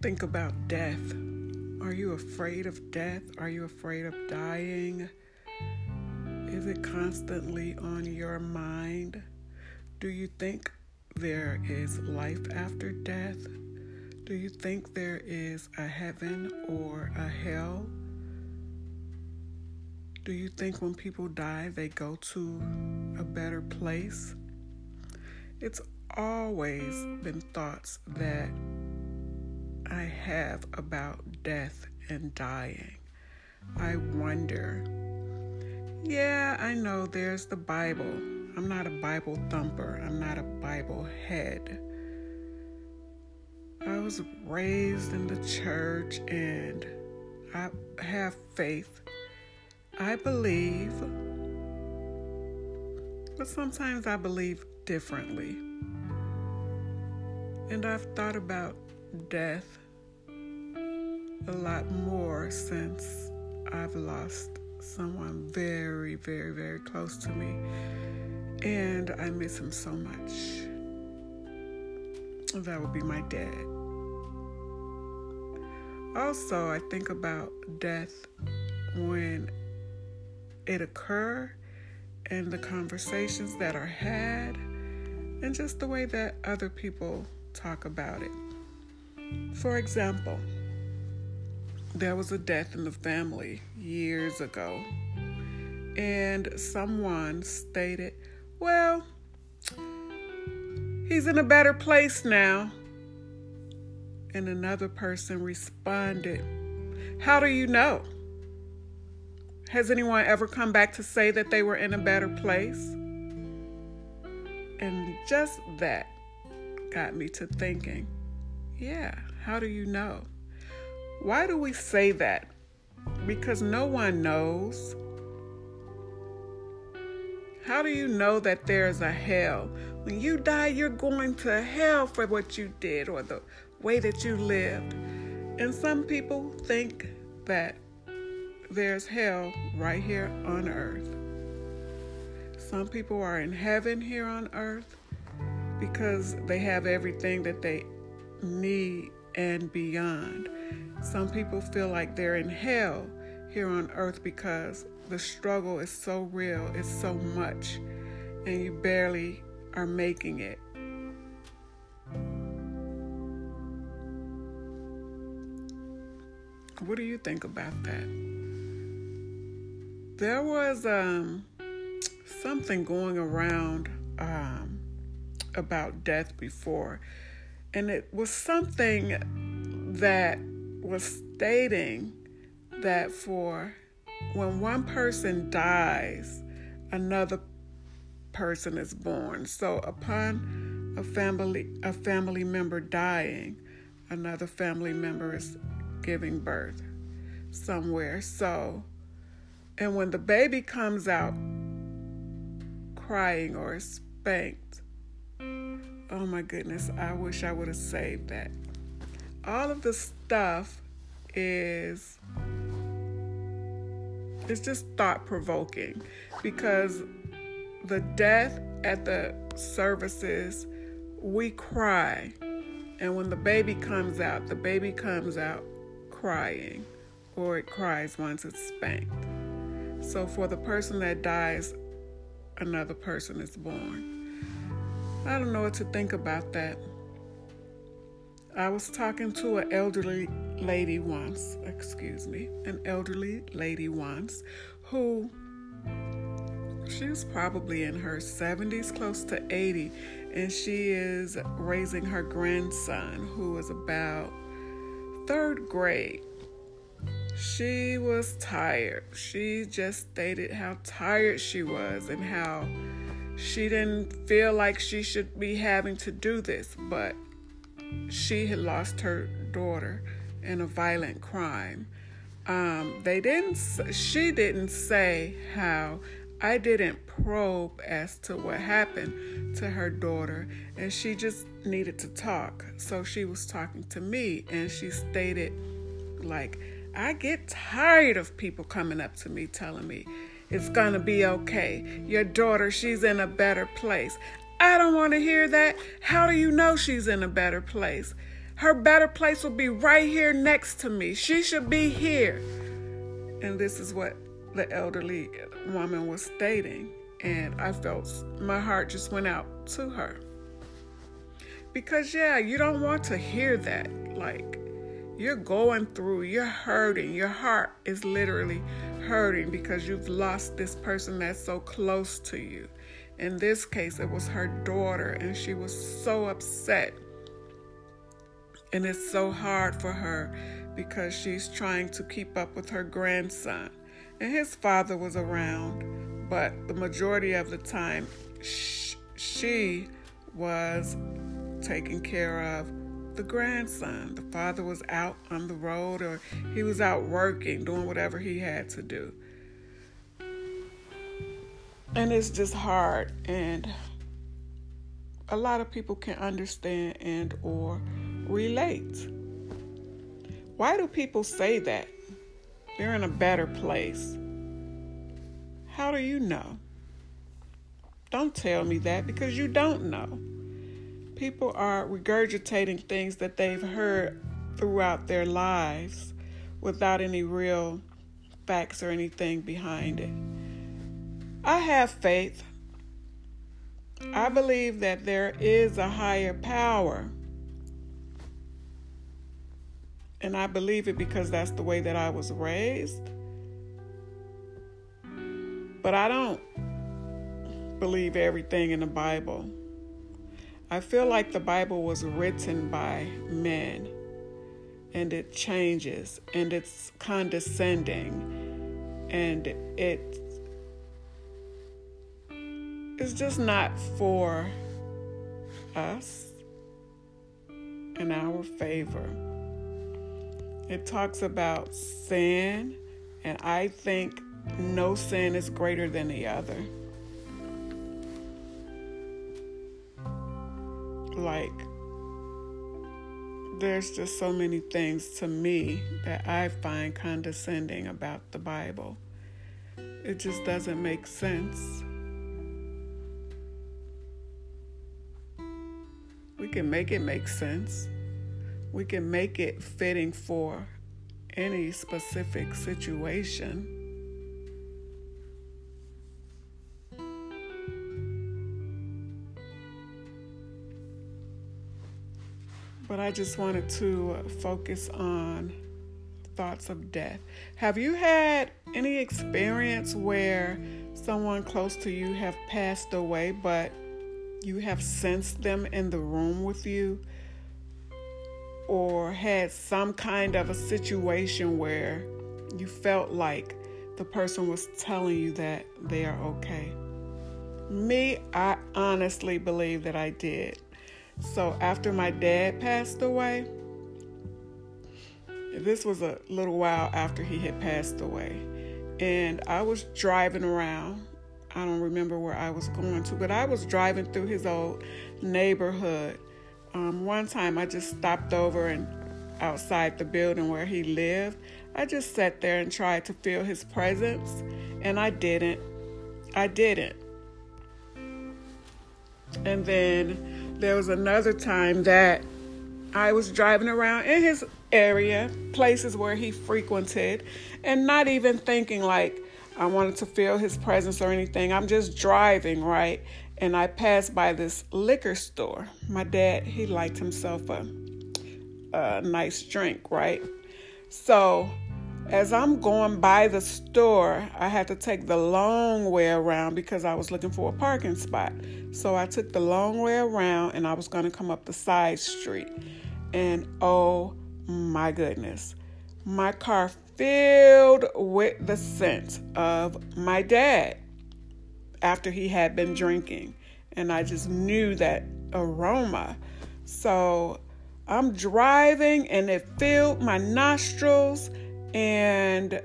think about death? Are you afraid of death? Are you afraid of dying? Is it constantly on your mind? Do you think there is life after death? Do you think there is a heaven or a hell? Do you think when people die, they go to a better place? It's always been thoughts that I have about death and dying. I wonder. Yeah, I know there's the Bible. I'm not a Bible thumper, I'm not a Bible head. I was raised in the church and I have faith. I believe, but sometimes I believe differently. And I've thought about death a lot more since I've lost someone very, very, very close to me. And I miss him so much. That would be my dad. Also, I think about death when it occur and the conversations that are had and just the way that other people talk about it. For example, there was a death in the family years ago, and someone stated, Well, he's in a better place now. And another person responded, How do you know? Has anyone ever come back to say that they were in a better place? And just that got me to thinking, yeah, how do you know? Why do we say that? Because no one knows. How do you know that there's a hell? When you die, you're going to hell for what you did or the way that you lived. And some people think that there's hell right here on earth. Some people are in heaven here on earth because they have everything that they need and beyond. Some people feel like they're in hell here on earth because the struggle is so real, it's so much, and you barely are making it. What do you think about that? There was um, something going around um, about death before, and it was something that was stating that for when one person dies, another person is born. So upon a family a family member dying, another family member is giving birth somewhere. So and when the baby comes out crying or spanked, oh my goodness, I wish I would have saved that. All of the stuff is it's just thought provoking because the death at the services we cry. And when the baby comes out the baby comes out crying or it cries once it's spanked. So for the person that dies another person is born i don't know what to think about that I was talking to an elderly lady once, excuse me, an elderly lady once who she was probably in her 70s, close to 80, and she is raising her grandson who is about third grade. She was tired. She just stated how tired she was and how she didn't feel like she should be having to do this, but she had lost her daughter in a violent crime. Um, they didn't. She didn't say how. I didn't probe as to what happened to her daughter, and she just needed to talk. So she was talking to me, and she stated, like, I get tired of people coming up to me telling me it's gonna be okay. Your daughter, she's in a better place. I don't want to hear that. How do you know she's in a better place? Her better place will be right here next to me. She should be here. And this is what the elderly woman was stating. And I felt my heart just went out to her. Because, yeah, you don't want to hear that. Like, you're going through, you're hurting. Your heart is literally hurting because you've lost this person that's so close to you. In this case, it was her daughter, and she was so upset. And it's so hard for her because she's trying to keep up with her grandson. And his father was around, but the majority of the time, she was taken care of the grandson. The father was out on the road or he was out working, doing whatever he had to do. And it's just hard and a lot of people can understand and or relate. Why do people say that? They're in a better place. How do you know? Don't tell me that because you don't know people are regurgitating things that they've heard throughout their lives without any real facts or anything behind it. I have faith. I believe that there is a higher power. And I believe it because that's the way that I was raised. But I don't believe everything in the Bible. I feel like the Bible was written by men and it changes and it's condescending and it is just not for us in our favor. It talks about sin, and I think no sin is greater than the other. Like there's just so many things to me that I find condescending about the Bible. It just doesn't make sense. We can make it make sense. We can make it fitting for any specific situation. I just wanted to focus on thoughts of death. Have you had any experience where someone close to you have passed away, but you have sensed them in the room with you? Or had some kind of a situation where you felt like the person was telling you that they are okay? Me, I honestly believe that I did. So after my dad passed away, this was a little while after he had passed away, and I was driving around. I don't remember where I was going to, but I was driving through his old neighborhood. Um, one time I just stopped over and outside the building where he lived. I just sat there and tried to feel his presence, and I didn't. I didn't. And then there was another time that I was driving around in his area, places where he frequented, and not even thinking like I wanted to feel his presence or anything. I'm just driving, right? And I passed by this liquor store. My dad, he liked himself a, a nice drink, right? So as I'm going by the store, I had to take the long way around because I was looking for a parking spot. So I took the long way around and I was going to come up the side street. And oh my goodness, my car filled with the scent of my dad after he had been drinking. And I just knew that aroma. So I'm driving and it filled my nostrils and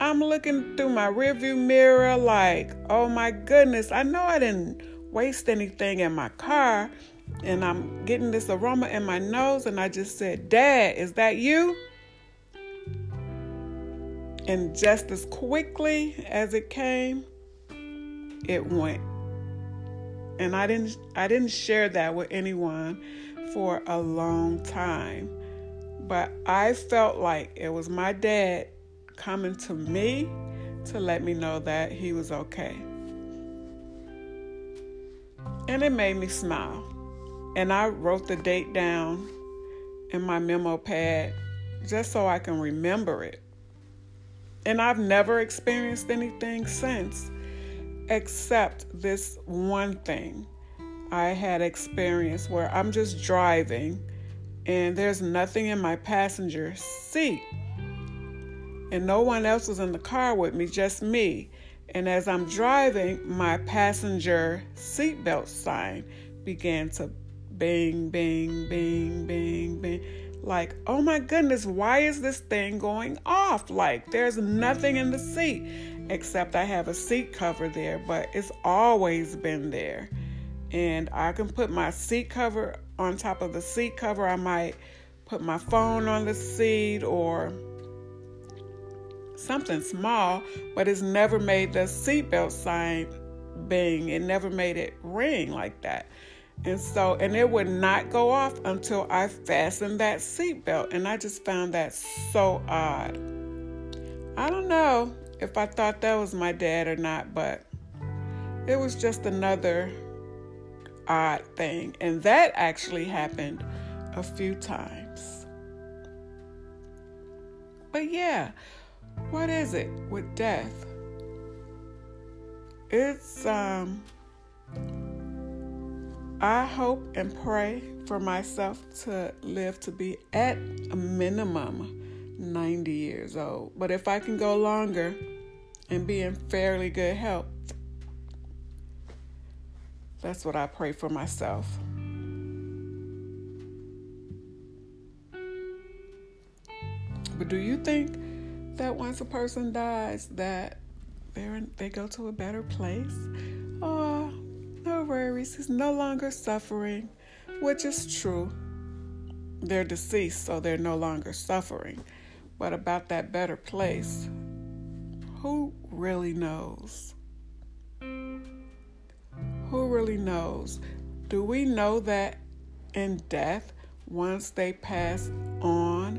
I'm looking through my rearview mirror like, oh my goodness, I know I didn't waste anything in my car. And I'm getting this aroma in my nose, and I just said, Dad, is that you? And just as quickly as it came, it went. And I didn't I didn't share that with anyone for a long time. But I felt like it was my dad coming to me to let me know that he was okay. And it made me smile. And I wrote the date down in my memo pad just so I can remember it. And I've never experienced anything since, except this one thing I had experienced where I'm just driving and there's nothing in my passenger seat. And no one else was in the car with me, just me. And as I'm driving, my passenger seatbelt sign began to bing, bing, bing, bing, bing. Like, oh my goodness, why is this thing going off? Like, there's nothing in the seat except I have a seat cover there, but it's always been there. And I can put my seat cover on top of the seat cover. I might put my phone on the seat or something small, but it's never made the seatbelt sign bing. It never made it ring like that. And so, and it would not go off until I fastened that seatbelt. And I just found that so odd. I don't know if I thought that was my dad or not, but it was just another odd thing. And that actually happened a few times. But yeah, what is it with death? It's, um, I hope and pray for myself to live to be at a minimum 90 years old. But if I can go longer and be in fairly good health, that's what I pray for myself. But do you think that once a person dies that they they go to a better place? Oh, no worries. He's no longer suffering, which is true. They're deceased, so they're no longer suffering. But about that better place, who really knows? Who really knows? Do we know that in death, once they pass on,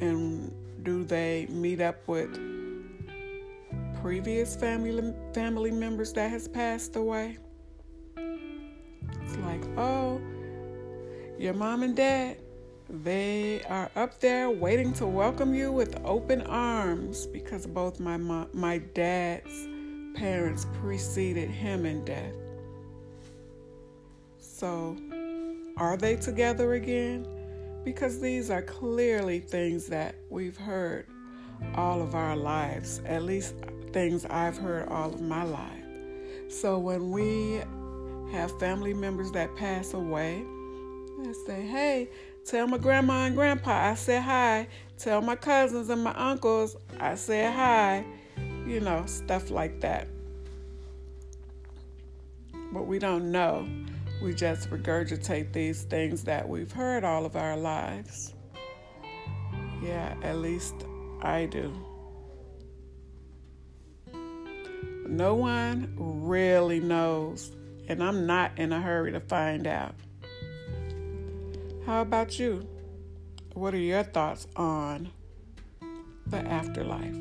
and do they meet up with previous family family members that has passed away? It's like, oh, your mom and dad, they are up there waiting to welcome you with open arms because both my mom, my dad's parents preceded him in death. So, are they together again? Because these are clearly things that we've heard all of our lives, at least things I've heard all of my life. So, when we have family members that pass away, I say, hey, tell my grandma and grandpa I said hi. Tell my cousins and my uncles I said hi. You know, stuff like that. But we don't know we just regurgitate these things that we've heard all of our lives. Yeah, at least I do. No one really knows, and I'm not in a hurry to find out. How about you? What are your thoughts on the afterlife?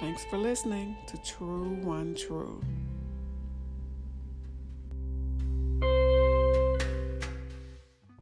Thanks for listening to True One True.